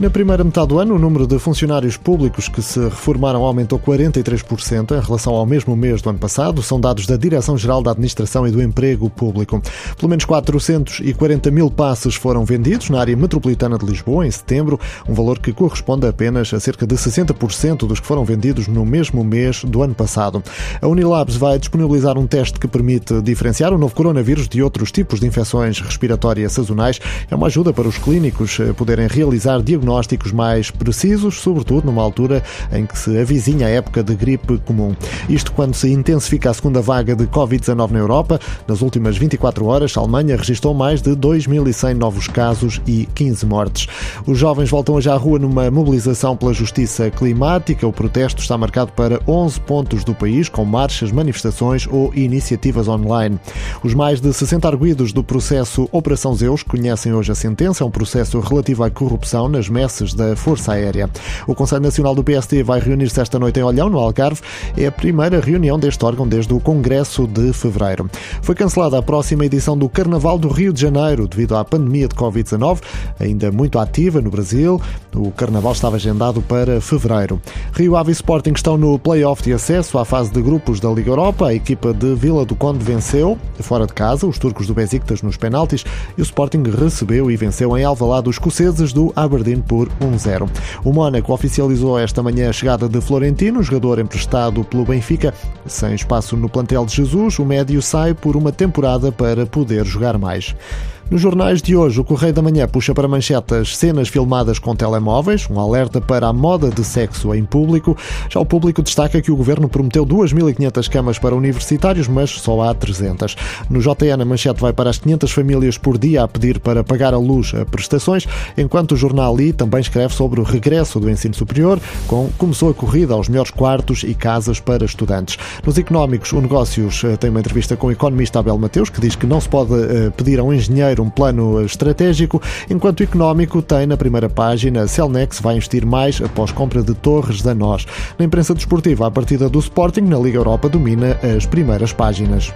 Na primeira metade do ano, o número de funcionários públicos que se reformaram aumentou 43% em relação ao mesmo mês do ano passado. São dados da Direção-Geral da Administração e do Emprego Público. Pelo menos 440 mil passes foram vendidos na área metropolitana de Lisboa em setembro, um valor que corresponde apenas a cerca de 60% dos que foram vendidos no mesmo mês do ano passado. A Unilabs vai disponibilizar um teste que permite diferenciar o novo coronavírus de outros tipos de infecções respiratórias sazonais. É uma ajuda para os clínicos eh, poderem realizar diagnósticos diagnósticos mais precisos, sobretudo numa altura em que se avizinha a época de gripe comum. Isto quando se intensifica a segunda vaga de Covid-19 na Europa. Nas últimas 24 horas, a Alemanha registrou mais de 2.100 novos casos e 15 mortes. Os jovens voltam hoje à rua numa mobilização pela justiça climática. O protesto está marcado para 11 pontos do país, com marchas, manifestações ou iniciativas online. Os mais de 60 arguídos do processo Operação Zeus conhecem hoje a sentença. É um processo relativo à corrupção nas messes da Força Aérea. O Conselho Nacional do PST vai reunir-se esta noite em Olhão, no Algarve. É a primeira reunião deste órgão desde o Congresso de Fevereiro. Foi cancelada a próxima edição do Carnaval do Rio de Janeiro devido à pandemia de Covid-19, ainda muito ativa no Brasil. O Carnaval estava agendado para Fevereiro. Rio Ave Sporting estão no play-off de acesso à fase de grupos da Liga Europa. A equipa de Vila do Conde venceu, fora de casa, os turcos do Besiktas nos penaltis e o Sporting recebeu e venceu em Alvalade os escoceses do Aberdeen por 1-0. O Mónaco oficializou esta manhã a chegada de Florentino, jogador emprestado pelo Benfica. Sem espaço no plantel de Jesus, o médio sai por uma temporada para poder jogar mais. Nos jornais de hoje, o Correio da Manhã puxa para manchetas cenas filmadas com telemóveis, um alerta para a moda de sexo em público. Já o público destaca que o governo prometeu 2.500 camas para universitários, mas só há 300. No JN, a manchete vai para as 500 famílias por dia a pedir para pagar a luz a prestações, enquanto o jornal I também escreve sobre o regresso do ensino superior, com começou a corrida aos melhores quartos e casas para estudantes. Nos económicos, o Negócios eh, tem uma entrevista com o economista Abel Mateus, que diz que não se pode eh, pedir a um engenheiro um plano estratégico, enquanto económico tem na primeira página Celnex vai investir mais após compra de torres da NOS. Na imprensa desportiva, a partida do Sporting na Liga Europa domina as primeiras páginas.